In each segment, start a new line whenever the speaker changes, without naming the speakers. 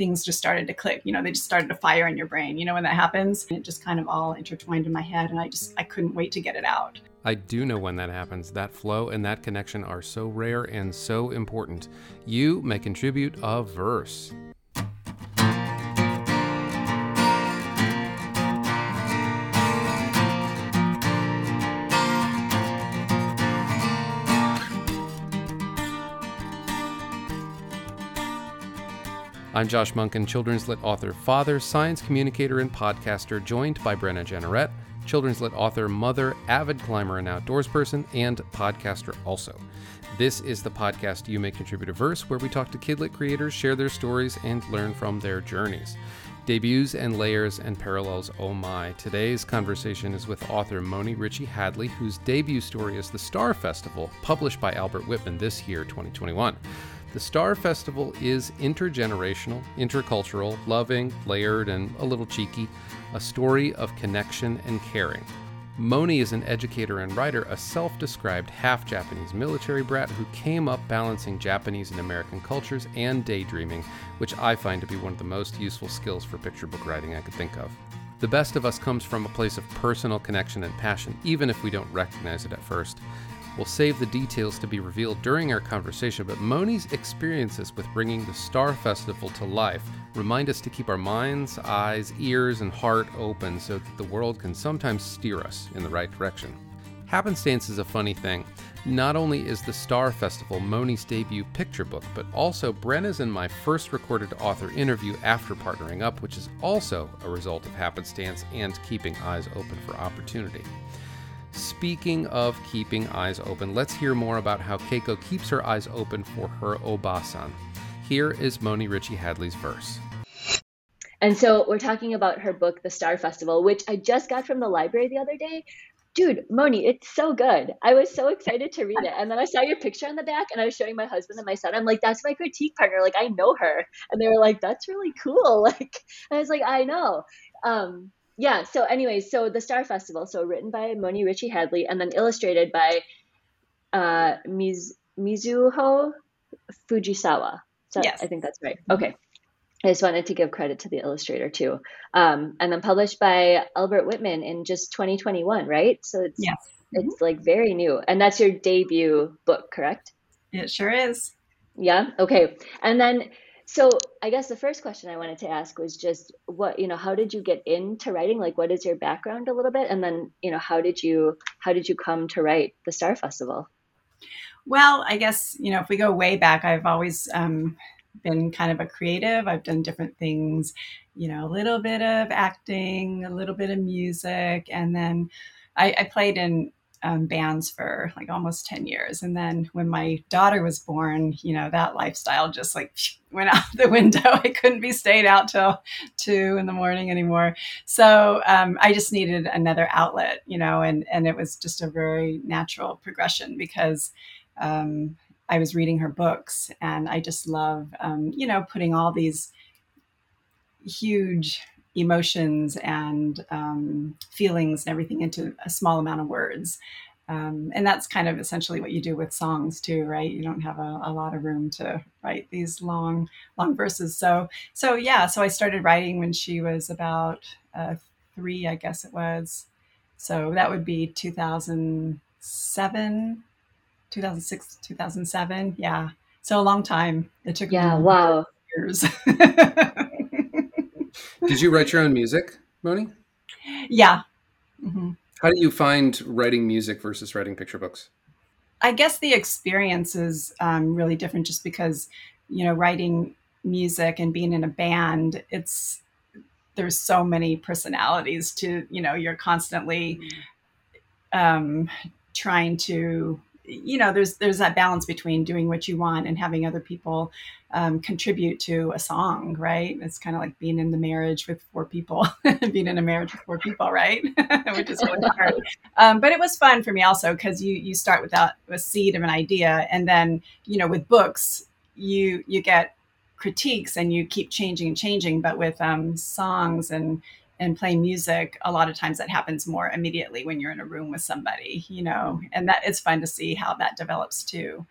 things just started to click. You know, they just started to fire in your brain. You know, when that happens, and it just kind of all intertwined in my head, and I just I couldn't wait to get it out.
I do know when that happens. That flow and that connection are so rare and so important. You may contribute a verse. I'm Josh Munkin, children's lit author, father, science communicator, and podcaster, joined by Brenna Jeanneret, children's lit author, mother, avid climber and outdoors person, and podcaster also. This is the podcast You May Contribute a Verse, where we talk to kidlit creators, share their stories, and learn from their journeys. Debuts and layers and parallels, oh my. Today's conversation is with author Moni Ritchie Hadley, whose debut story is The Star Festival, published by Albert Whitman this year, 2021. The Star Festival is intergenerational, intercultural, loving, layered, and a little cheeky, a story of connection and caring. Moni is an educator and writer, a self described half Japanese military brat who came up balancing Japanese and American cultures and daydreaming, which I find to be one of the most useful skills for picture book writing I could think of. The best of us comes from a place of personal connection and passion, even if we don't recognize it at first. We'll save the details to be revealed during our conversation, but Moni's experiences with bringing the Star Festival to life remind us to keep our minds, eyes, ears, and heart open so that the world can sometimes steer us in the right direction. Happenstance is a funny thing. Not only is the Star Festival Moni's debut picture book, but also Brenna's and my first recorded author interview after partnering up, which is also a result of happenstance and keeping eyes open for opportunity. Speaking of keeping eyes open, let's hear more about how Keiko keeps her eyes open for her Obasan. Here is Moni Ritchie Hadley's verse.
And so we're talking about her book, The Star Festival, which I just got from the library the other day. Dude, Moni, it's so good. I was so excited to read it. And then I saw your picture on the back and I was showing my husband and my son. I'm like, that's my critique partner. Like, I know her. And they were like, that's really cool. Like, I was like, I know. Um, yeah. So, anyways, so the Star Festival, so written by Moni Ritchie Hadley and then illustrated by uh, Miz- Mizuho Fujisawa. So
yes.
I think that's right. Okay. I just wanted to give credit to the illustrator too. Um, and then published by Albert Whitman in just 2021, right? So it's
yes.
it's like very new. And that's your debut book, correct?
It sure is.
Yeah. Okay. And then so I guess the first question I wanted to ask was just what, you know, how did you get into writing? Like what is your background a little bit? And then, you know, how did you how did you come to write the Star Festival?
Well, I guess, you know, if we go way back, I've always um, been kind of a creative. I've done different things, you know, a little bit of acting, a little bit of music, and then I, I played in um, bands for like almost 10 years. And then when my daughter was born, you know, that lifestyle just like went out the window. I couldn't be stayed out till two in the morning anymore. So um, I just needed another outlet, you know, and, and it was just a very natural progression because um, I was reading her books and I just love, um, you know, putting all these huge emotions and um, feelings and everything into a small amount of words. Um, and that's kind of essentially what you do with songs too, right? You don't have a, a, lot of room to write these long, long verses. So, so yeah. So I started writing when she was about uh, three, I guess it was. So that would be 2007, 2006, 2007. Yeah. So a long time. It took
yeah. Wow.
Years.
Did you write your own music, Moni?
Yeah. Mm-hmm.
How do you find writing music versus writing picture books?
I guess the experience is um, really different just because, you know, writing music and being in a band, it's there's so many personalities to, you know, you're constantly um, trying to you know there's there's that balance between doing what you want and having other people um, contribute to a song right? It's kind of like being in the marriage with four people being in a marriage with four people right? Which is really hard. Um, but it was fun for me also because you you start without a seed of an idea and then you know with books you you get critiques and you keep changing and changing but with um, songs and and play music a lot of times that happens more immediately when you're in a room with somebody you know and that it's fun to see how that develops too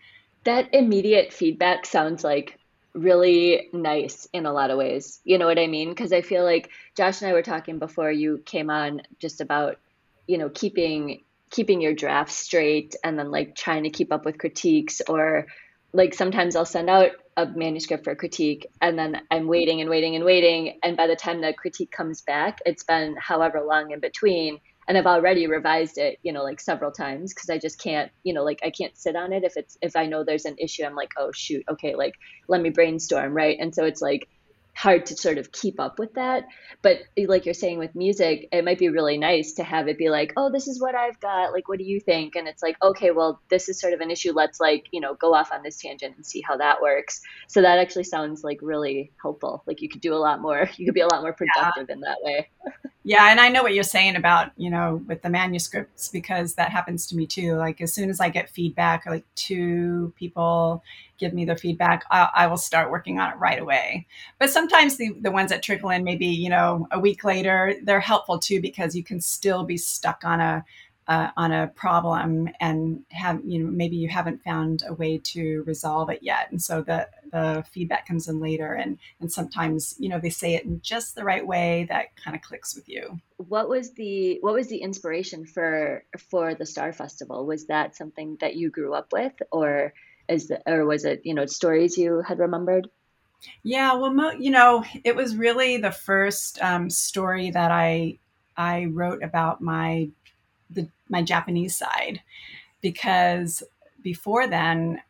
that immediate feedback sounds like really nice in a lot of ways. You know what I mean? Because I feel like Josh and I were talking before you came on just about, you know, keeping keeping your draft straight and then like trying to keep up with critiques or like sometimes I'll send out a manuscript for critique and then I'm waiting and waiting and waiting and by the time the critique comes back it's been however long in between and I've already revised it you know like several times because I just can't you know like I can't sit on it if it's if I know there's an issue I'm like oh shoot okay like let me brainstorm right? And so it's like hard to sort of keep up with that. But eh, like you're saying with music, it might be really nice to have it be like, oh, this is what I've got. Like, what do you think? And it's like, okay, well, this is sort of an issue. Let's like, you know, go off on this tangent and see how that works. So that actually sounds like really helpful. Like you could do a lot more, you could be a lot more productive yeah. in that way.
yeah. And I know what you're saying about, you know, with the manuscripts, because that happens to me too. Like as soon as I get feedback, like two people, give me their feedback, I, I, will start working on it right away. But sometimes the, the ones that trickle in maybe, you know, a week later, they're helpful too because you can still be stuck on a uh, on a problem and have you know maybe you haven't found a way to resolve it yet. And so the the feedback comes in later and and sometimes you know they say it in just the right way that kind of clicks with you.
What was the what was the inspiration for for the star festival? Was that something that you grew up with or is the, or was it you know stories you had remembered?
Yeah well mo- you know it was really the first um, story that i i wrote about my the my japanese side because before then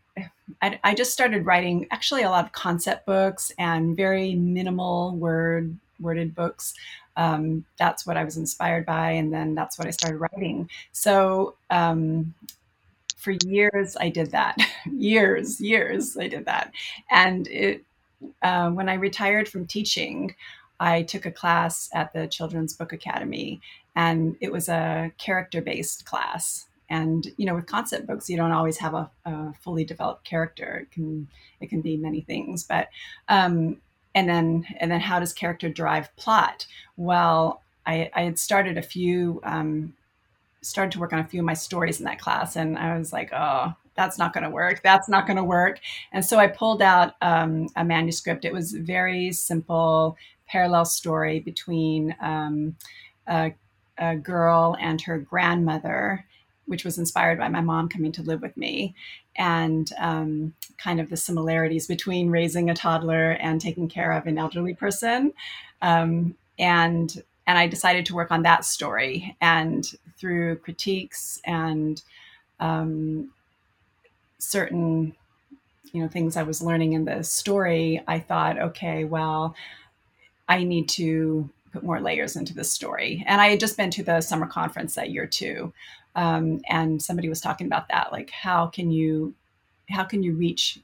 I, I just started writing actually a lot of concept books and very minimal word worded books um, that's what I was inspired by, and then that's what I started writing. So um, for years I did that. years, years I did that. And it, uh, when I retired from teaching, I took a class at the Children's Book Academy, and it was a character based class. And you know, with concept books, you don't always have a, a, fully developed character. It can it can be many things, but um, and then and then how does character drive plot? Well, I, I had started a few um, started to work on a few of my stories in that class, and I was like, oh, that's not going to work. That's not going to work. And so I pulled out um, a manuscript. It was very simple parallel story between um, a, a, girl and her grandmother, which was inspired by my mom coming to live with me, and um, kind of the similarities between raising a toddler and taking care of an elderly person. Um, and and I decided to work on that story. And through critiques and um, certain, you know, things I was learning in the story, I thought, okay, well, I need to put more layers into the story. And I had just been to the summer conference that year too, um, and somebody was talking about that, like how can you, how can you reach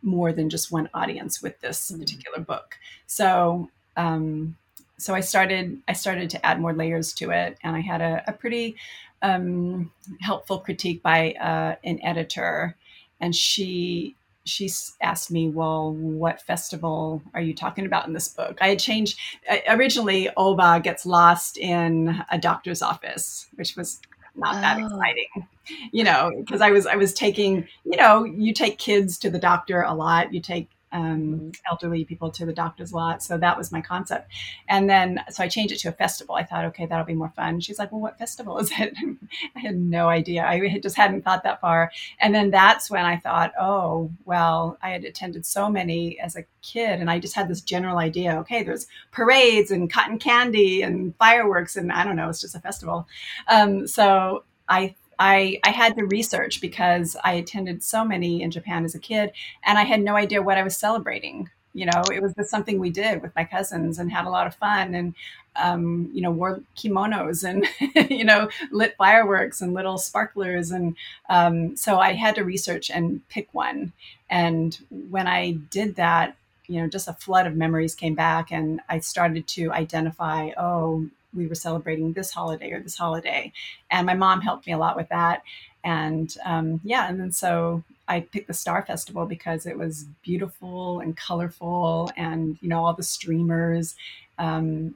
more than just one audience with this mm-hmm. particular book? So um, so I started I started to add more layers to it, and I had a, a pretty um, helpful critique by uh, an editor, and she she asked me, "Well, what festival are you talking about in this book?" I had changed uh, originally. Oba gets lost in a doctor's office, which was not oh. that exciting, you know, because I was I was taking, you know, you take kids to the doctor a lot. You take um, mm-hmm. elderly people to the doctor's lot. So that was my concept. And then, so I changed it to a festival. I thought, okay, that'll be more fun. She's like, well, what festival is it? I had no idea. I just hadn't thought that far. And then that's when I thought, oh, well, I had attended so many as a kid and I just had this general idea, okay, there's parades and cotton candy and fireworks. And I don't know, it's just a festival. Um, so I I, I had to research because I attended so many in Japan as a kid and I had no idea what I was celebrating. You know, it was just something we did with my cousins and had a lot of fun and, um, you know, wore kimonos and, you know, lit fireworks and little sparklers. And um, so I had to research and pick one. And when I did that, you know, just a flood of memories came back and I started to identify, oh, we were celebrating this holiday or this holiday. And my mom helped me a lot with that. And um, yeah, and then so I picked the Star Festival because it was beautiful and colorful and, you know, all the streamers. Um,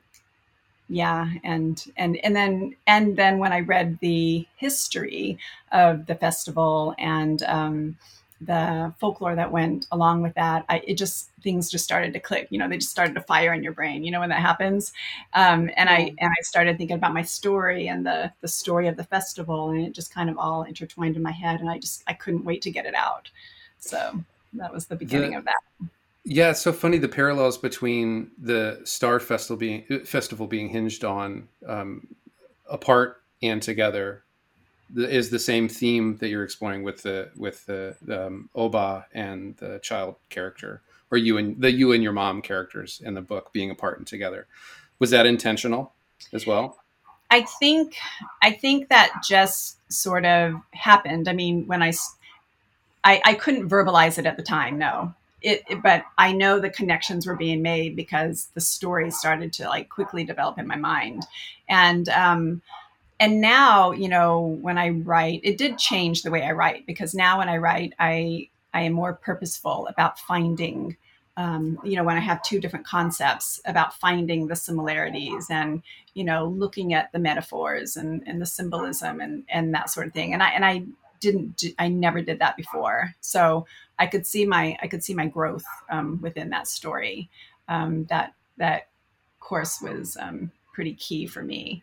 yeah and and and then and then when i read the history of the festival and um, the folklore that went along with that, I, it just things just started to click. You know, they just started to fire in your brain. You know when that happens, um, and I and I started thinking about my story and the the story of the festival, and it just kind of all intertwined in my head, and I just I couldn't wait to get it out. So that was the beginning the, of that.
Yeah, it's so funny the parallels between the Star Festival being festival being hinged on um, apart and together is the same theme that you're exploring with the with the, the um, Oba and the child character, or you and the you and your mom characters in the book being apart and together. Was that intentional as well?
I think I think that just sort of happened. I mean, when I I, I couldn't verbalize it at the time, no. It, it, but I know the connections were being made because the story started to like quickly develop in my mind, and um, and now you know when i write it did change the way i write because now when i write i i am more purposeful about finding um, you know when i have two different concepts about finding the similarities and you know looking at the metaphors and, and the symbolism and and that sort of thing. And i and i didn't do, i never did that before. So i could see my i could see my growth um, within that story. Um, that that course was um, pretty key for me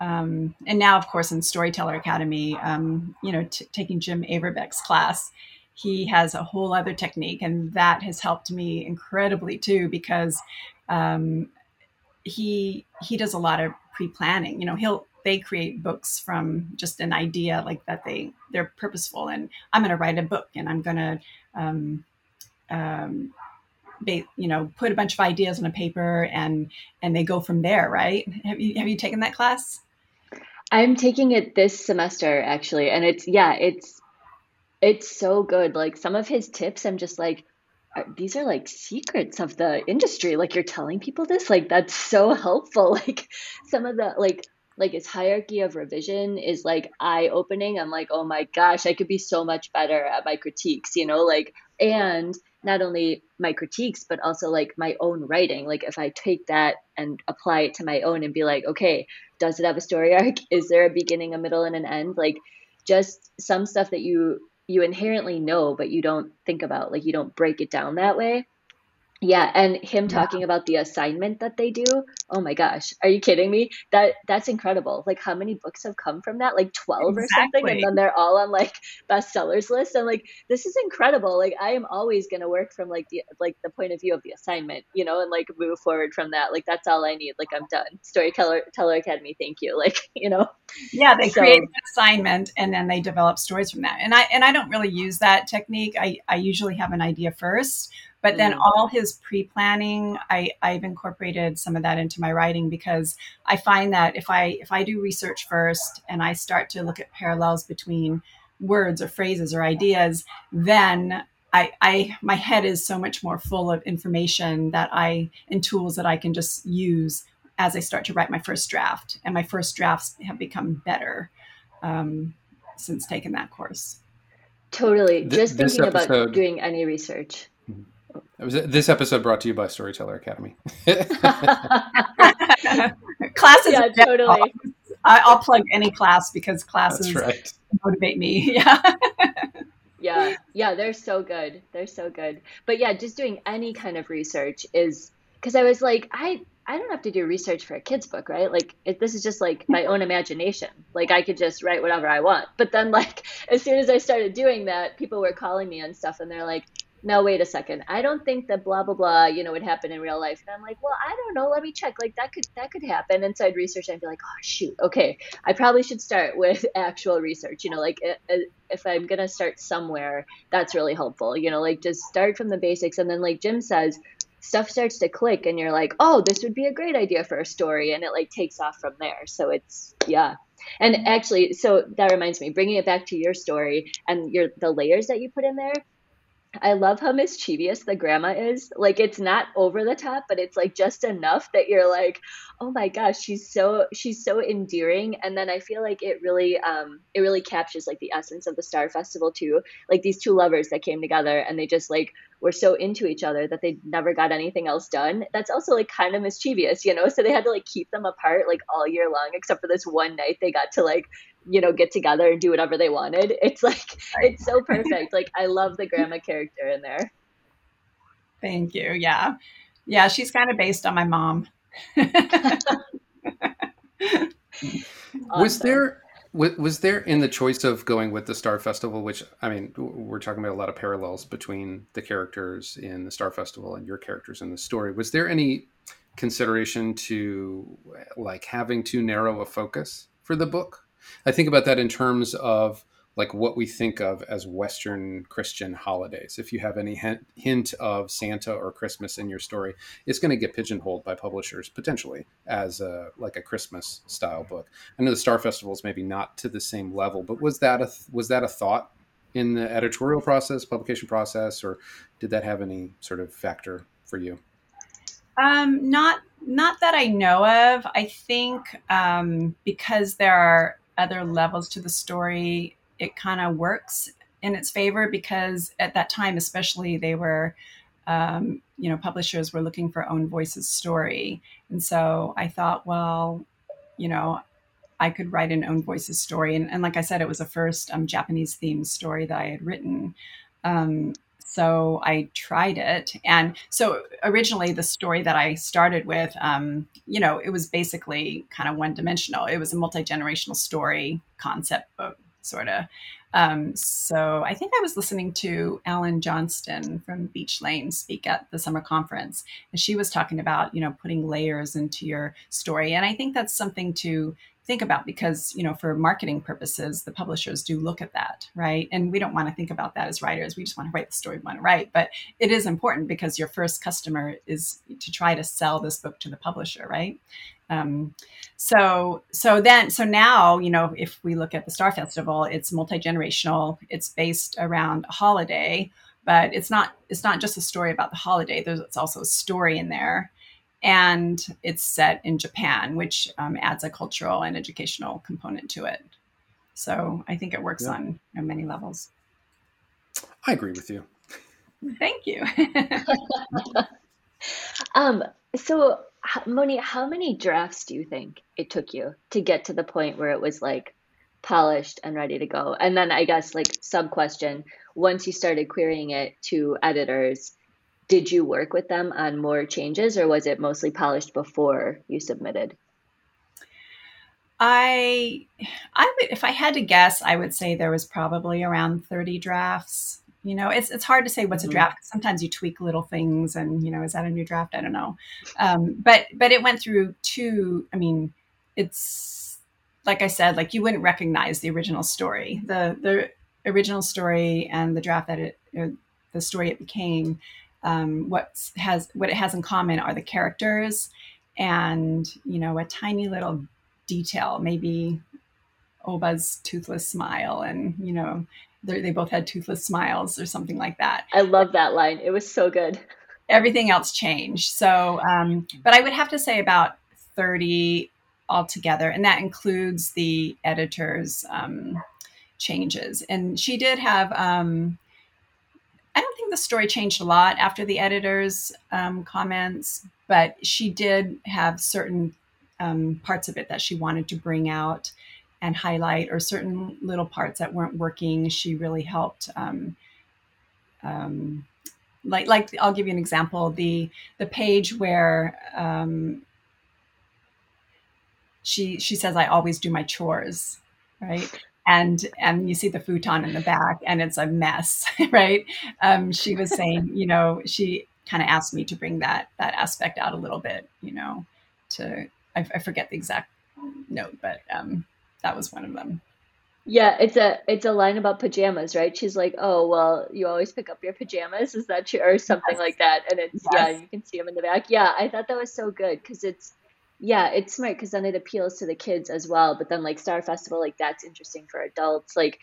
um, and now, of course, in Storyteller Academy, um, you know, t- taking Jim Averbeck's class, he has a whole other technique, and that has helped me incredibly too because um, he he does a lot of pre-planning. You know, he'll they create books from just an idea like that they they're purposeful, and I'm going to write a book, and I'm going to um, um, you know put a bunch of ideas on a paper and and they go from there right have you have you taken that class
I'm taking it this semester actually, and it's yeah, it's it's so good. Like some of his tips, I'm just like, these are like secrets of the industry. Like you're telling people this, like that's so helpful. Like some of the like like his hierarchy of revision is like eye opening. I'm like, oh my gosh, I could be so much better at my critiques, you know, like and not only my critiques but also like my own writing. Like if i take that and apply it to my own and be like okay does it have a story arc? Is there a beginning a middle and an end? Like just some stuff that you you inherently know but you don't think about. Like you don't break it down that way yeah, and him talking about the assignment that they do. Oh my gosh, are you kidding me? That that's incredible. Like how many books have come from that? Like 12 exactly. or something and then they're all on like bestsellers list. I'm like this is incredible. Like I am always going to work from like the like the point of view of the assignment, you know, and like move forward from that. Like that's all I need. Like I'm done. Storyteller Teller Academy, thank you. Like, you know.
Yeah, they so, create an assignment and then they develop stories from that. And I and I don't really use that technique. I I usually have an idea first but then mm. all his pre-planning, I, I've incorporated some of that into my writing because I find that if I if I do research first and I start to look at parallels between words or phrases or ideas, then I, I my head is so much more full of information that I and tools that I can just use as I start to write my first draft. And my first drafts have become better um, since taking that course. Totally.
Just thinking episode, about doing any research.
Was, this episode brought to you by Storyteller Academy.
classes, yeah, totally. I'll plug any class because classes right. motivate me. Yeah.
yeah, yeah, they're so good. They're so good. But yeah, just doing any kind of research is because I was like, I I don't have to do research for a kid's book, right? Like it, this is just like my own imagination. Like I could just write whatever I want. But then like as soon as I started doing that, people were calling me and stuff and they're like, no, wait a second. I don't think that blah blah blah, you know, would happen in real life. And I'm like, well, I don't know. Let me check. Like that could that could happen. And so I'd research. And I'd be like, oh shoot, okay, I probably should start with actual research. You know, like uh, uh, if I'm gonna start somewhere, that's really helpful. You know, like just start from the basics, and then like Jim says, stuff starts to click, and you're like, oh, this would be a great idea for a story, and it like takes off from there. So it's yeah. And actually, so that reminds me, bringing it back to your story and your the layers that you put in there I love how mischievous the grandma is. Like it's not over the top, but it's like just enough that you're like, oh my gosh, she's so she's so endearing. And then I feel like it really um it really captures like the essence of the Star Festival too. Like these two lovers that came together and they just like were so into each other that they never got anything else done. That's also like kind of mischievous, you know? So they had to like keep them apart like all year long, except for this one night they got to like you know get together and do whatever they wanted. It's like it's so perfect. Like i love the grandma character in there.
Thank you. Yeah. Yeah she's kind of based on my mom.
Awesome. was there was there in the choice of going with the Star Festival, which I mean, we're talking about a lot of parallels between the characters in the Star Festival and your characters in the story. Was there any consideration to like having too narrow a focus for the book? I think about that in terms of like what we think of as Western Christian holidays. If you have any hint of Santa or Christmas in your story, it's going to get pigeonholed by publishers potentially as a, like a Christmas style book. I know the Star Festival is maybe not to the same level, but was that a was that a thought in the editorial process, publication process, or did that have any sort of factor for you?
Um, not not that I know of. I think um, because there are other levels to the story it kind of works in its favor because at that time, especially, they were, um, you know, publishers were looking for own voices story, and so I thought, well, you know, I could write an own voices story, and, and like I said, it was a first um, Japanese themed story that I had written. Um, so I tried it, and so originally the story that I started with, um, you know, it was basically kind of one dimensional. It was a multi generational story concept book sort of. Um, so I think I was listening to Allyn Johnston from Beach Lane speak at the summer conference, and she was talking about you know putting layers into your story, and I think that's something to think about because you know for marketing purposes the publishers do look at that right? And we don't want to think about that as writers. We just want to write the story we want to write. But it is important because your first customer is to try to sell this book to the publisher right? Um, so so then so now you know if we look at the Star Festival, it's multi generational. It's based around a holiday, but it's not it's not just a story about the holiday. There's it's also a story in there, and it's set in Japan, which um, adds a cultural and educational component to it. So I think it works yeah. on you know, many levels.
I agree with you.
Thank you.
um, so Moni, how many drafts do you think it took you to get to the point where it was like polished and ready to go? And then I guess like sub question, once you started querying it to editors, did you work with them on more changes or was it mostly polished before you submitted?
I I would if I had to guess, I would say there was probably around 30 drafts you know it's it's hard to say what's mm-hmm. a draft sometimes you tweak little things and you know is that a new draft i don't know um, but but it went through two i mean it's like i said like you wouldn't recognize the original story the the original story and the draft that it the story it became um, what has what it has in common are the characters and you know a tiny little detail maybe Oba's toothless smile and you know they both had toothless smiles or something like that.
I love that line. It was so good.
Everything else changed. So, um, but I would have to say about 30 altogether, and that includes the editor's um, changes. And she did have, um, I don't think the story changed a lot after the editor's um, comments, but she did have certain um, parts of it that she wanted to bring out and highlight or certain little parts that weren't working. She really helped um, um, like like i'll give you an example. The the page where um, she she says i always do my chores right and and you see the futon in the back and it's a mess right um, she was saying you know she kind of asked me to bring that that aspect out a little bit you know to i, I forget the exact note but um, that was one of them.
Yeah, it's a it's a line about pajamas, right? She's like, "Oh, well, you always pick up your pajamas, is that true?" or something yes. like that. And it's yes. yeah, you can see them in the back. Yeah, I thought that was so good because it's yeah, it's smart because then it appeals to the kids as well. But then like Star Festival, like that's interesting for adults. Like,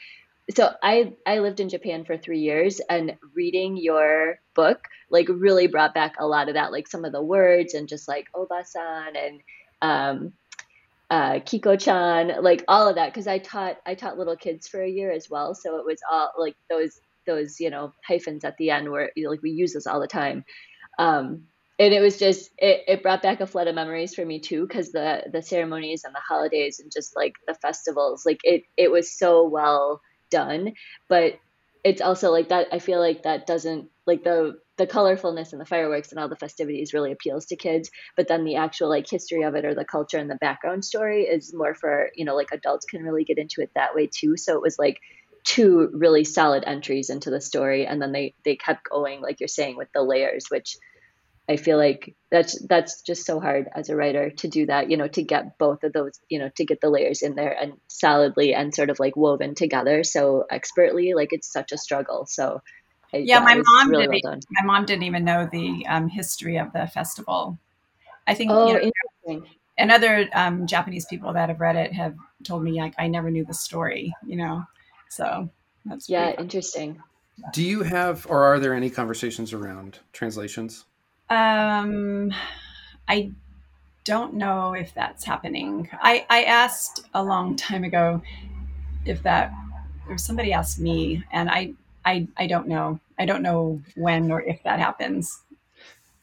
so I I lived in Japan for three years, and reading your book like really brought back a lot of that, like some of the words and just like Obasan and um uh, Kiko-chan, like all of that, because I taught I taught little kids for a year as well, so it was all like those those you know hyphens at the end where like we use this all the time. Um, and it was just it, it brought back a flood of memories for me too because the the ceremonies and the holidays and just like the festivals like it it was so well done. But it's also like that i feel like that doesn't like the the colorfulness and the fireworks and all the festivities really appeals to kids. But then the actual like history of it or the culture and the background story is more for you know like adults can really get into it that way too. So it was like two really solid entries into the story. And then they they kept going like you're saying with the layers which I feel like that's that's just so hard as a writer to do that, you know, to get both of those, you know, to get the layers in there and solidly and sort of like woven together so expertly. Like it's such a struggle. So
I, yeah, my mom really didn't. Well my mom didn't even know the um, history of the festival. I think. Oh, you know, interesting. And other um, Japanese people that have read it have told me like I never knew the story. You know, so
that's yeah, interesting.
Do you have, or are there any conversations around translations?
Um, I don't know if that's happening. I, I asked a long time ago if that, or somebody asked me, and I, I, I don't know. I don't know when or if that happens.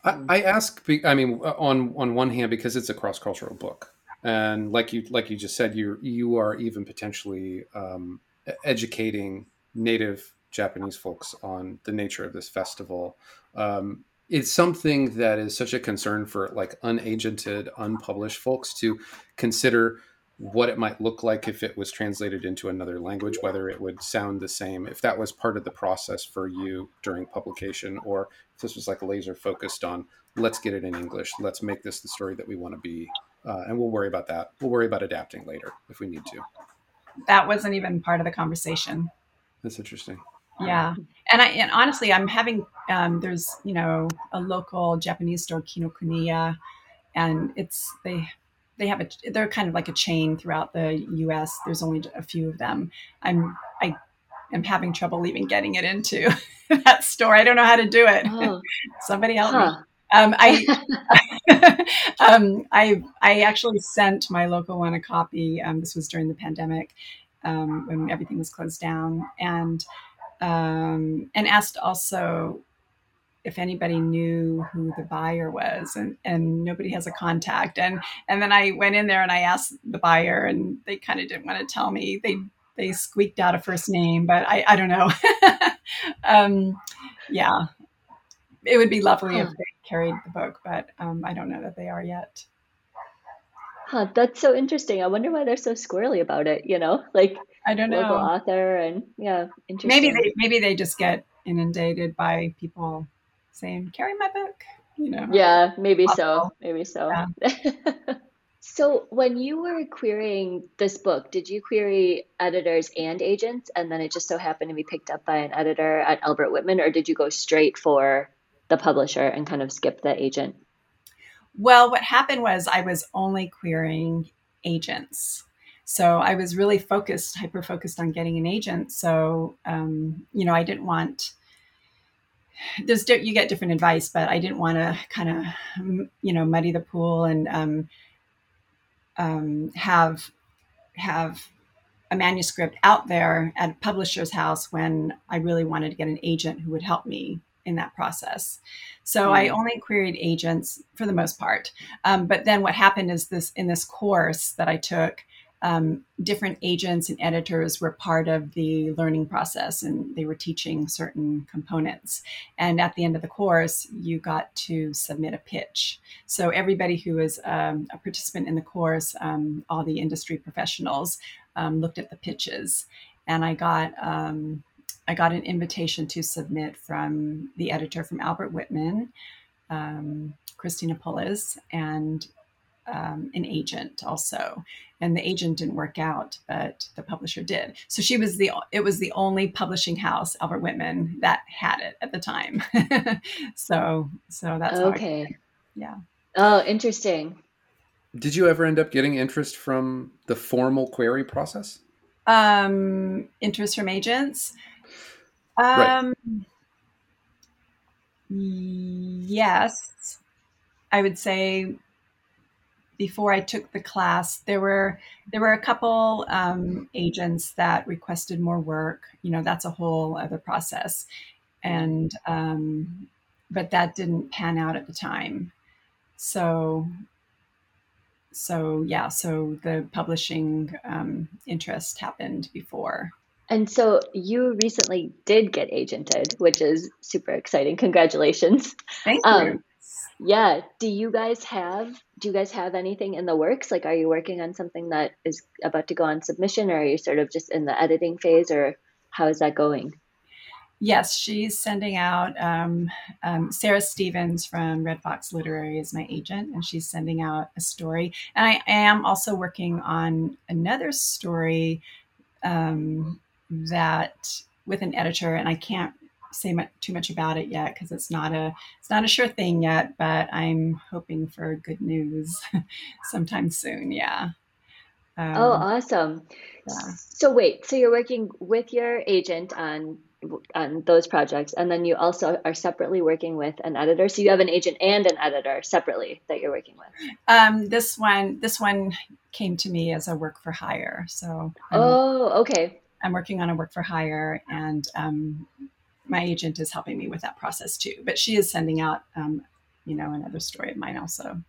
I, I ask. I mean, on on one hand, because it's a cross cultural book, and like you like you just said, you you are even potentially um, educating native Japanese folks on the nature of this festival. Um, it's something that is such a concern for like unagented, unpublished folks to consider what it might look like if it was translated into another language, whether it would sound the same, if that was part of the process for you during publication, or if this was like laser focused on let's get it in English, let's make this the story that we want to be, uh, and we'll worry about that. We'll worry about adapting later if we need to.
That wasn't even part of the conversation.
That's interesting.
Yeah, and I and honestly, I'm having um, there's you know a local Japanese store Kinokuniya, and it's they they have a they're kind of like a chain throughout the U.S. There's only a few of them. I'm I am having trouble even getting it into that store. I don't know how to do it. Oh. Somebody help huh. me. Um, I, um, I, I actually sent my local one a copy. Um, this was during the pandemic um, when everything was closed down, and um, and asked also if anybody knew who the buyer was and, and nobody has a contact. And and then i went in there and i asked the buyer and they kind of didn't want to tell me. They they squeaked out a first name but i i don't know. Um, yeah. It would be lovely huh. if they carried the book but um, i don't know that they are yet.
Huh that's so interesting. I wonder why they're so squirrely about it you know? Like
I don't know.
Local author and yeah, interesting.
Maybe they maybe they just get inundated by people saying, "Carry my book," you know.
Yeah, maybe so. Maybe so. Yeah. so, when you were querying this book, did you query editors and agents, and then it just so happened to be picked up by an editor at Albert Whitman, or did you go straight for the publisher and kind of skip the agent?
Well, what happened was I was only querying agents. So I was really focused, hyper focused on getting an agent. So, um, you know, I didn't want, there's, you get different advice, but I didn't want to kind of, you know, muddy the pool and um, um, have, have a manuscript out there at a publisher's house when I really wanted to get an agent who would help me in that process. So mm. I only queried agents for the most part. Um, but then what happened is this in this course that I took, um, different agents and editors were part of the learning process and they were teaching certain components. And at the end of the course, you got to submit a pitch. So everybody who was um, a participant in the course, um, all the industry professionals, um, looked at the pitches. And I got um, I got an invitation to submit from the editor from Albert Whitman, um, Christina Pulles, and an agent also and the agent didn't work out but the publisher did. So she was the it was the only publishing house albert whitman that had it at the time. So so that's
okay.
yeah.
Oh interesting.
Did you ever end up getting interest from the formal query process?
Um interest from agents? Um right. yes. I would say before I took the class, there were there were a couple um, agents that requested more work. You know, that's a whole other process, and um, but that didn't pan out at the time. So, so yeah, so the publishing um, interest happened before.
And so you recently did get agented, which is super exciting. Congratulations.
Thank you.
Yeah. Do you guys have do you guys have anything in the works? Like are you working on something that is about to go on submission or are you sort of just in the editing phase or how is that going?
Yes, she's sending out. Um, um, Sarah Stevens from Red Fox Literary is my agent, and she's sending out a story. And I am also working on another story um, that with an editor, and I can't say much, too much about it yet because it's not a it's not a sure thing yet. But I'm hoping for good news sometime soon. Yeah.
Um, oh, awesome! Yeah. So wait, so you're working with your agent on on those projects, and then you also are separately working with an editor. So you have an agent and an editor separately that you're working with.
Um, this one, this one came to me as a work for hire. So
I'm, oh, okay.
I'm working on a work for hire, and um, my agent is helping me with that process too. But she is sending out, um, you know, another story of mine also.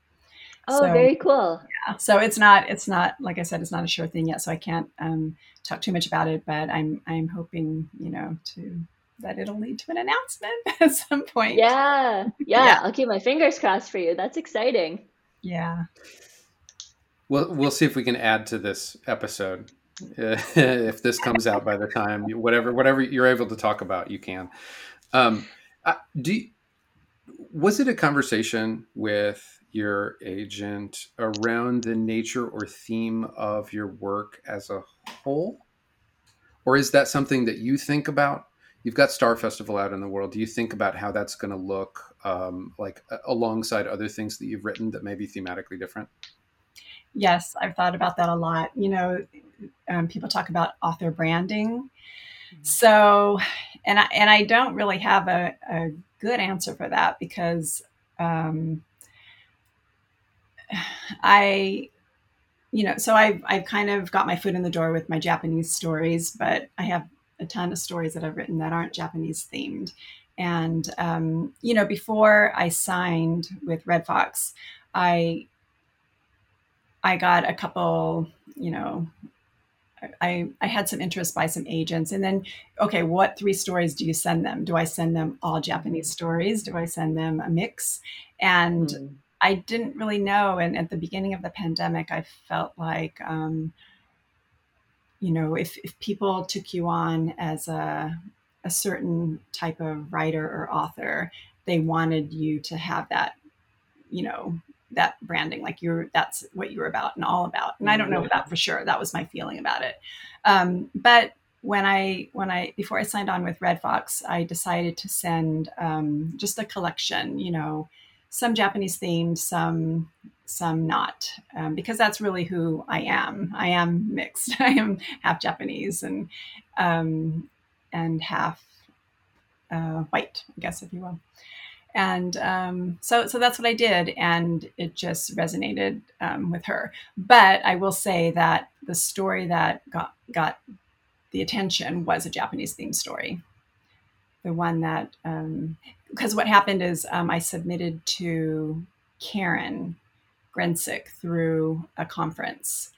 Oh, so, very cool.
Yeah. So it's not, it's not, like I said, it's not a sure thing yet. So I can't um, talk too much about it, but I'm, I'm hoping, you know, to, that it'll lead to an announcement at some point.
Yeah. Yeah. yeah. I'll keep my fingers crossed for you. That's exciting.
Yeah.
We'll, we'll see if we can add to this episode. if this comes out by the time whatever whatever you're able to talk about you can um, do you, was it a conversation with your agent around the nature or theme of your work as a whole? Or is that something that you think about? You've got Star Festival out in the world. Do you think about how that's going to look um, like alongside other things that you've written that may be thematically different?
Yes, I've thought about that a lot. You know, um, people talk about author branding. Mm-hmm. So, and I, and I don't really have a, a good answer for that because um, I, you know, so I've, I've kind of got my foot in the door with my Japanese stories, but I have a ton of stories that I've written that aren't Japanese themed. And, um, you know, before I signed with Red Fox, I, I got a couple, you know, I, I had some interest by some agents and then okay what three stories do you send them do i send them all japanese stories do i send them a mix and mm. I didn't really know. And at the beginning of the pandemic, I felt like, um, you know, if, if people took you on as a, a certain type of writer or author, they wanted you to have that, you know, that branding, like you're, that's what you were about and all about. And I don't know that for sure. That was my feeling about it. Um, but when I when I before I signed on with Red Fox, I decided to send um, just a collection, you know, some Japanese themed, some some not, um, because that's really who I am. I am mixed. I am half Japanese and um, and half uh, white, I guess, if you will. And um, so, so that's what I did, and it just resonated um, with her. But I will say that the story that got got the attention was a Japanese themed story the one that because um, what happened is um, I submitted to Karen Grencik through a conference,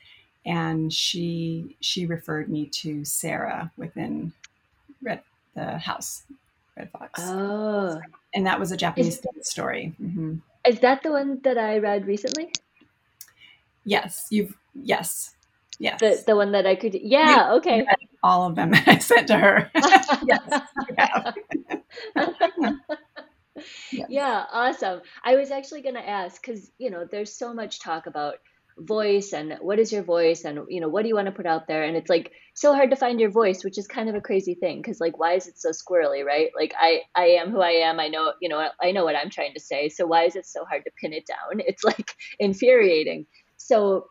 and she she referred me to Sarah within Red the house Red Fox.
Oh,
and that was a Japanese is, story.
Mm-hmm. Is that the one that I read recently?
Yes, you've yes. Yes.
The the one that I could yeah, okay.
All of them I sent to her. yes.
Yeah. yeah, awesome. I was actually going to ask cuz you know, there's so much talk about voice and what is your voice and you know, what do you want to put out there and it's like so hard to find your voice, which is kind of a crazy thing cuz like why is it so squirrely, right? Like I I am who I am. I know, you know, I know what I'm trying to say. So why is it so hard to pin it down? It's like infuriating. So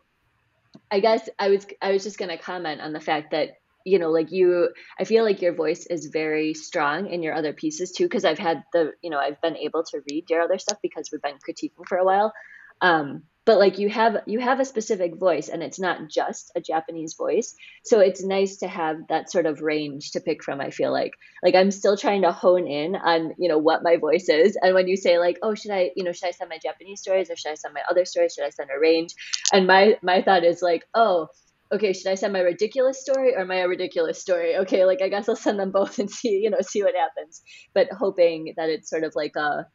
I guess I was I was just going to comment on the fact that you know like you I feel like your voice is very strong in your other pieces too because I've had the you know I've been able to read your other stuff because we've been critiquing for a while. Um, but like you have you have a specific voice and it's not just a japanese voice. So it's nice to have that sort of range to pick from i feel like. Like i'm still trying to hone in on you know what my voice is. And when you say like oh should i you know should i send my japanese stories or should i send my other stories? Should i send a range? And my my thought is like oh okay, should I send my ridiculous story or my ridiculous story? Okay, like I guess I'll send them both and see, you know, see what happens. But hoping that it's sort of like a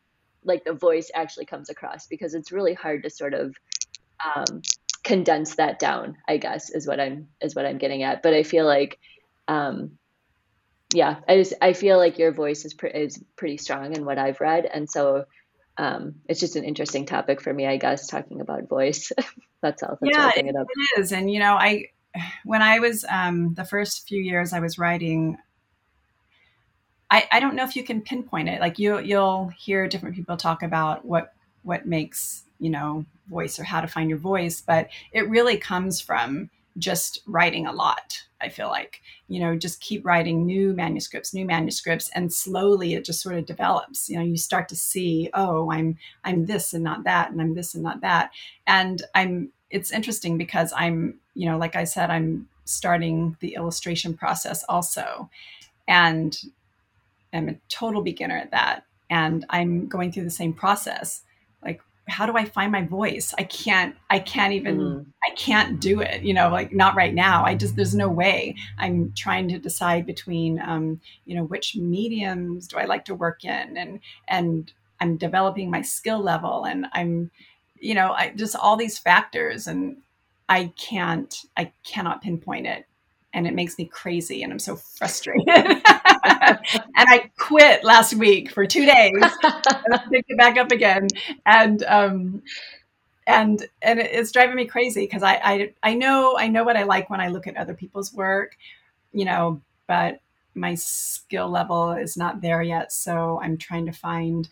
like the voice actually comes across because it's really hard to sort of um, condense that down. I guess is what I'm is what I'm getting at. But I feel like, um, yeah, I just I feel like your voice is pre- is pretty strong in what I've read, and so um, it's just an interesting topic for me, I guess, talking about voice. that's all. That's
yeah, it, it is. And, you know, I, when I was, um, the first few years I was writing, I, I don't know if you can pinpoint it. Like you, you'll hear different people talk about what, what makes, you know, voice or how to find your voice, but it really comes from just writing a lot I feel like, you know, just keep writing new manuscripts, new manuscripts, and slowly it just sort of develops. You know, you start to see, oh, I'm I'm this and not that, and I'm this and not that. And I'm it's interesting because I'm, you know, like I said, I'm starting the illustration process also. And I'm a total beginner at that. And I'm going through the same process Like, how do I find my voice? I can't, I can't even, mm. I can't do it, you know, like not right now. I just, there's no way. I'm trying to decide between, um, you know, which mediums do I like to work in and, and I'm developing my skill level and I'm, you know, I just all these factors and I can't, I cannot pinpoint it. And it makes me crazy and I'm so frustrated. and I quit last week for two days. and I picked it back up again, and um, and and it's driving me crazy because I, I I know I know what I like when I look at other people's work, you know, but my skill level is not there yet. So I'm trying to find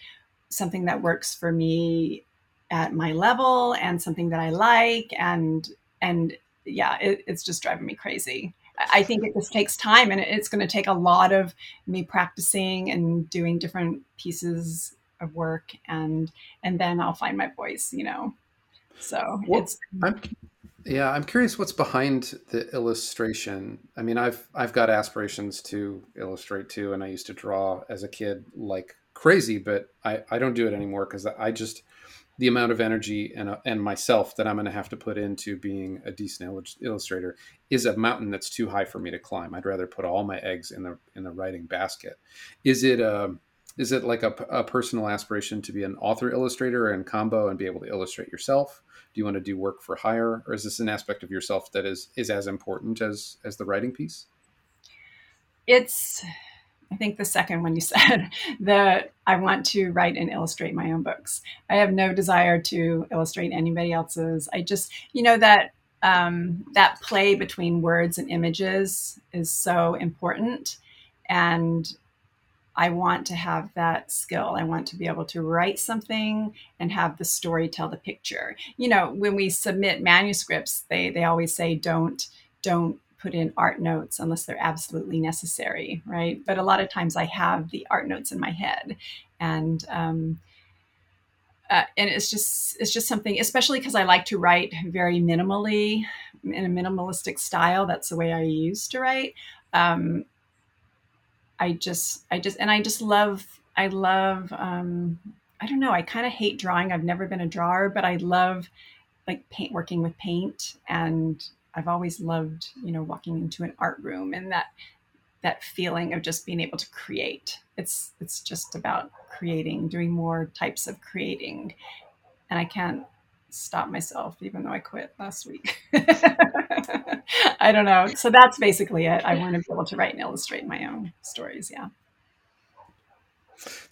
something that works for me at my level and something that I like and and yeah, it, it's just driving me crazy. I think it just takes time and it's going to take a lot of me practicing and doing different pieces of work and and then I'll find my voice, you know. So well, it's
I'm, yeah, I'm curious what's behind the illustration. I mean, I've I've got aspirations to illustrate too and I used to draw as a kid like crazy, but I I don't do it anymore cuz I just the amount of energy and, uh, and myself that I'm going to have to put into being a decent illustrator is a mountain that's too high for me to climb. I'd rather put all my eggs in the in the writing basket. Is it a um, is it like a, a personal aspiration to be an author illustrator and combo and be able to illustrate yourself? Do you want to do work for hire, or is this an aspect of yourself that is is as important as as the writing piece?
It's I think the second one you said that I want to write and illustrate my own books. I have no desire to illustrate anybody else's. I just, you know, that um, that play between words and images is so important, and I want to have that skill. I want to be able to write something and have the story tell the picture. You know, when we submit manuscripts, they they always say don't don't put in art notes unless they're absolutely necessary, right? But a lot of times I have the art notes in my head, and um, uh, and it's just it's just something, especially because I like to write very minimally in a minimalistic style. That's the way I used to write. Um, I just I just and I just love I love um, I don't know I kind of hate drawing. I've never been a drawer, but I love like paint working with paint and I've always loved, you know, walking into an art room and that that feeling of just being able to create. It's it's just about creating, doing more types of creating. And I can't stop myself even though I quit last week. I don't know. So that's basically it. I want to be able to write and illustrate my own stories, yeah.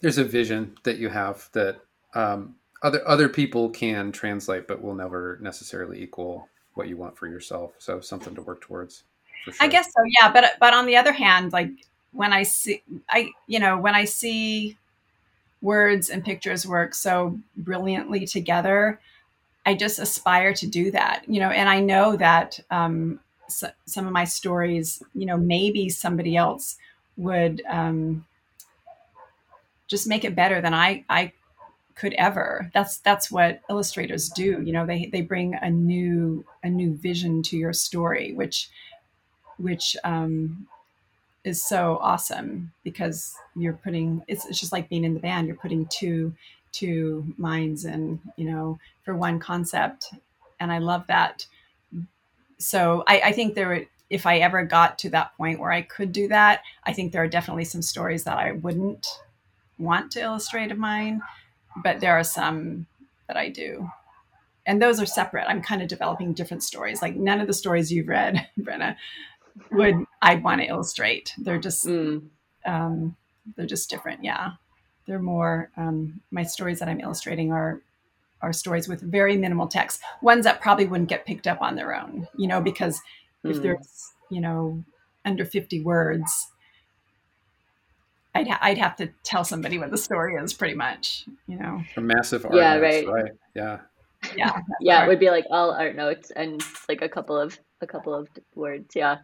There's a vision that you have that um, other other people can translate but will never necessarily equal what you want for yourself. So something to work towards.
Sure. I guess so. Yeah. But, but on the other hand, like when I see, I, you know, when I see words and pictures work so brilliantly together, I just aspire to do that, you know, and I know that, um, so, some of my stories, you know, maybe somebody else would, um, just make it better than I, I could ever. That's that's what illustrators do you know they they bring a new a new vision to your story which which um is so awesome because you're putting it's, it's just like being in the band. You're putting two two minds and you know for one concept. And i love that. So i, I think there if i ever got to that point where i could do that i think there are definitely some stories that i wouldn't want to illustrate of mine but there are some that i do and those are separate i'm kind of developing different stories like none of the stories you've read brenna would I'd want to illustrate. They're just mm. um, they're just different. Yeah, they're more um, my stories that I'm illustrating are are stories with very minimal text. Ones that probably wouldn't get picked up on their own. You know, because mm. if there's you know under 50 words. I'd, ha- I'd have to tell somebody what the story is pretty much, you know.
A massive art
yeah,
notes,
right. right.
Yeah.
Yeah. yeah, it would be like all art notes and like a couple of a couple of words. Yeah.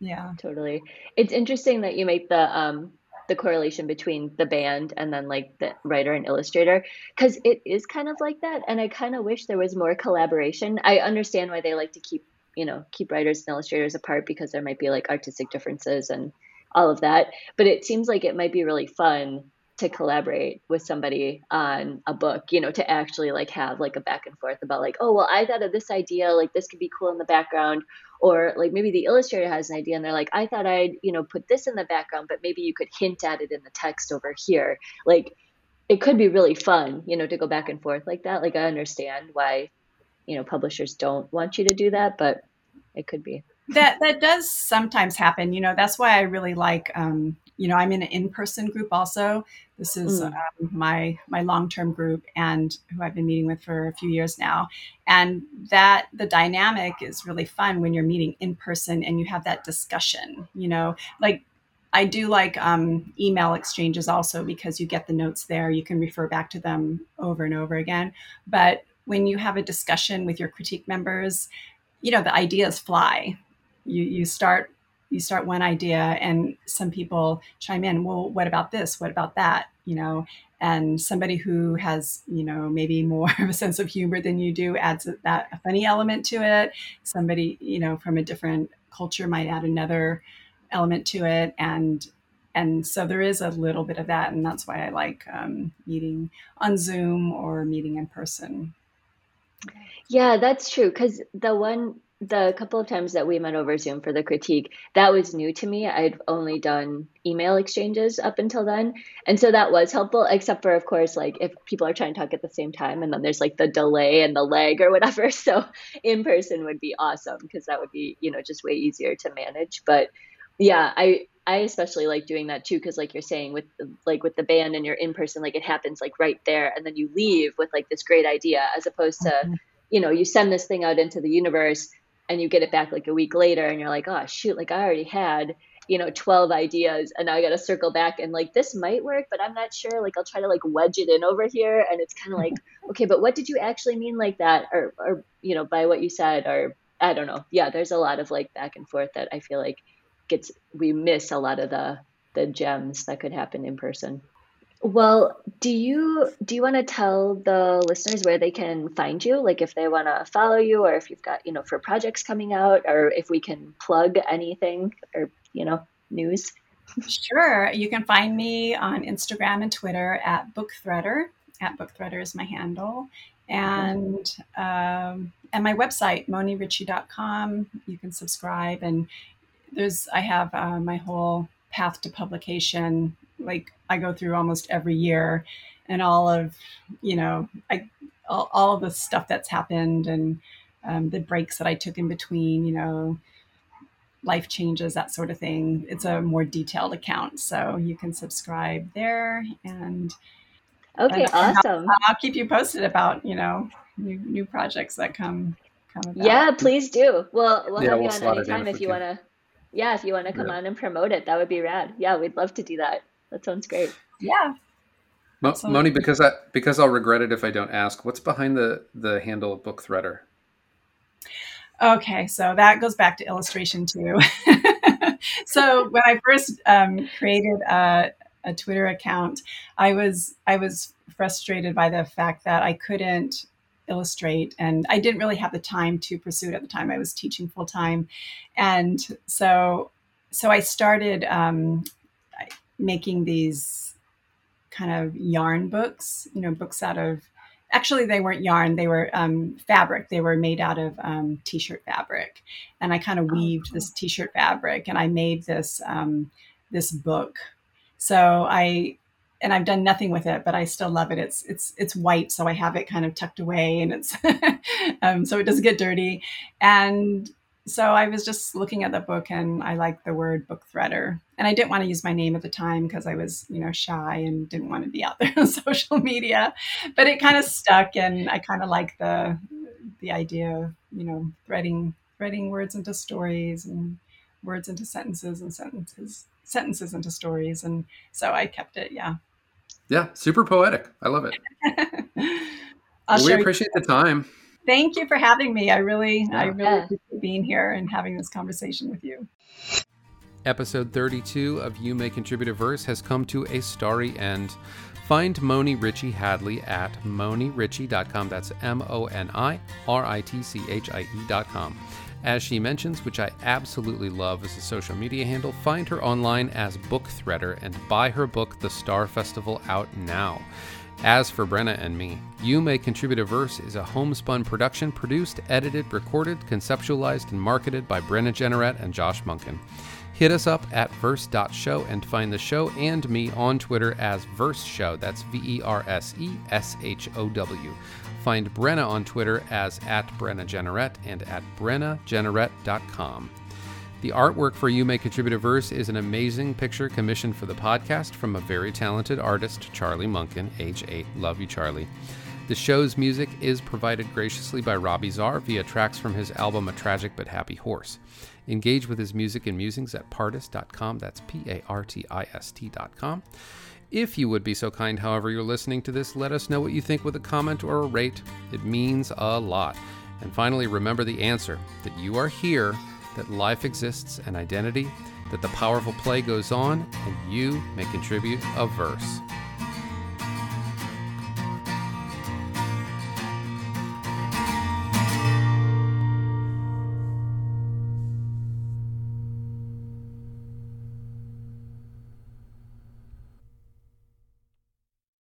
Yeah.
Totally. It's interesting that you make the um the correlation between the band and then like the writer and illustrator because it is kind of like that and i kind of wish there was more collaboration i understand why they like to keep you know keep writers and illustrators apart because there might be like artistic differences and all of that but it seems like it might be really fun to collaborate with somebody on a book you know to actually like have like a back and forth about like oh well i thought of this idea like this could be cool in the background or like maybe the illustrator has an idea and they're like i thought i'd you know put this in the background but maybe you could hint at it in the text over here. Like it could be really fun you know to go back and forth like that. Like i understand why you know publishers don't want you to do that but it could be
that that does sometimes happen you know that's why i really like um you know i'm in an in-person group also. This is mm. um, my my long-term group and who i've been meeting with for a few years now. And that the dynamic is really fun when you're meeting in person and you have that discussion you know? Like i do like um, email exchanges also because you get the notes there. You can refer back to them over and over again. But when you have a discussion with your critique members you know the ideas fly you you start you start one idea and some people chime in well what about this? What about that? You know and somebody who has you know maybe more of a sense of humor than you do adds that a funny element to it. Somebody you know from a different culture might add another element to it. And and so there is a little bit of that and that's why i like um, meeting on zoom or meeting in person.
Yeah that's true because the one the couple of times that we met over Zoom for the critique, that was new to me. I'd only done email exchanges up until then. And so that was helpful, except for, of course, like if people are trying to talk at the same time and then there's like the delay and the lag or whatever. So in person would be awesome because that would be, you know, just way easier to manage. But yeah, I, I especially like doing that too because like you're saying with like with the band and you're in person like it happens like right there and then you leave with like this great idea as opposed to mm-hmm. you know you send this thing out into the universe and you get it back like a week later and you're like oh shoot like i already had you know 12 ideas and now i got to circle back and like this might work but i'm not sure like i'll try to like wedge it in over here and it's kind of like okay but what did you actually mean like that? Or or you know by what you said or i don't know. Yeah there's a lot of like back and forth that i feel like gets we miss a lot of the the gems that could happen in person well, do you do you want to tell the listeners where they can find you? Like if they want to follow you or if you've got, you know, for projects coming out or if we can plug anything or, you know, news?
Sure. You can find me on Instagram and Twitter at Bookthreader. At Bookthreader is my handle. And um, and my website, moniritchie.com. You can subscribe and there's I have uh, my whole path to publication like I go through almost every year and all of, you know, I, all, all of the stuff that's happened and um, the breaks that I took in between, you know, life changes, that sort of thing. It's a more detailed account. So you can subscribe there and
Okay, and, awesome.
I'll, I'll, keep you posted about, you know, new, new projects that come, come
about. Yeah, please do. Well, we'll yeah, have we'll you on anytime if you want to, yeah, if you want to come yeah. on and promote it, that would be rad. Yeah, we'd love to do that. That sounds great.
Yeah.
Mo- Moni, because I because I'll regret it if I don't ask. What's behind the the handle of Book Threader?
Okay, so that goes back to illustration too. so when I first um, created a, a, Twitter account, I was I was frustrated by the fact that I couldn't illustrate and I didn't really have the time to pursue it at the time. I was teaching full time. And so so I started um, making these kind of yarn books, you know, books out of actually they weren't yarn they were um, fabric. They were made out of um, t-shirt fabric. And i kind of oh, weaved this t-shirt fabric and i made this um, this book. So i and i've done nothing with it but i still love it. It's it's it's white so i have it kind of tucked away and it's um, so it doesn't get dirty. And so I was just looking at the book and I liked the word book threader. And I didn't want to use my name at the time because I was, you know, shy and didn't want to be out there on social media. But it kind of stuck and I kind of like the the idea of, you know, threading threading words into stories and words into sentences and sentences sentences into stories. And so I kept it, yeah.
Yeah, super poetic. I love it. well, we appreciate you. the time.
Thank you for having me. I really, yeah. I really yeah. appreciate being here and having this conversation with you.
Episode 32 of You May Contribute a Verse has come to a starry end. Find Moni Ritchie Hadley at moniritchie.com. That's M O N I R I T C H I E.com. As she mentions, which I absolutely love as a social media handle, find her online as Book Threader and buy her book, The Star Festival, out now. As for Brenna and me, You May Contribute a Verse is a homespun production produced, edited, recorded, conceptualized, and marketed by Brenna Jeanneret and Josh Munkin. Hit us up at verse.show and find the show and me on Twitter as Verse Show. That's V E R S E S H O W. Find Brenna on Twitter as at Brenna Jeanneret and at BrennaJeanneret.com. The artwork for You May Contribute a Verse is an amazing picture commissioned for the podcast from a very talented artist, Charlie Munkin, age 8. Love you, Charlie. The show's music is provided graciously by Robbie Czar via tracks from his album A Tragic But Happy Horse. Engage with his music and musings at partist.com. That's P A R T I S T.com. If you would be so kind, however, you're listening to this, let us know what you think with a comment or a rate. It means a lot. And finally, remember the answer that you are here that life exists and identity, that the powerful play goes on, and you may contribute a verse.